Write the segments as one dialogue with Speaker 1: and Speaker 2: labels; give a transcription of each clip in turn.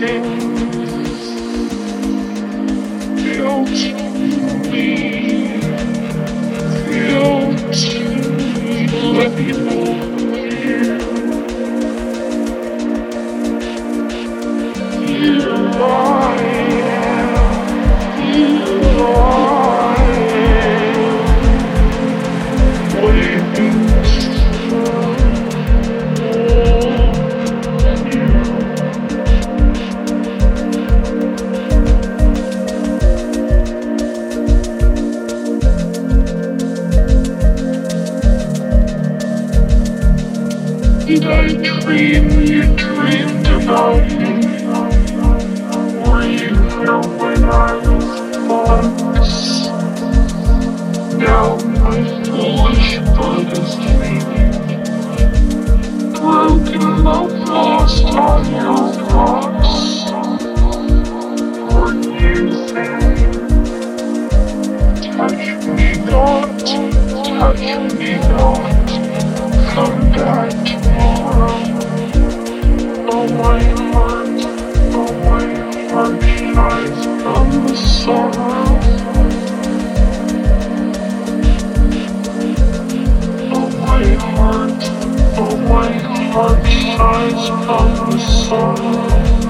Speaker 1: change. Don't you leave. did I dream you dreamed about me? Were you here when I was thoughtless? Now my foolish blood is bleeding. Broken love lost on your rocks. Were you saying, touch me not, touch me not? come back tomorrow. No way hurts, no way merchandise and the sorrow. The sorrow.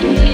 Speaker 1: You.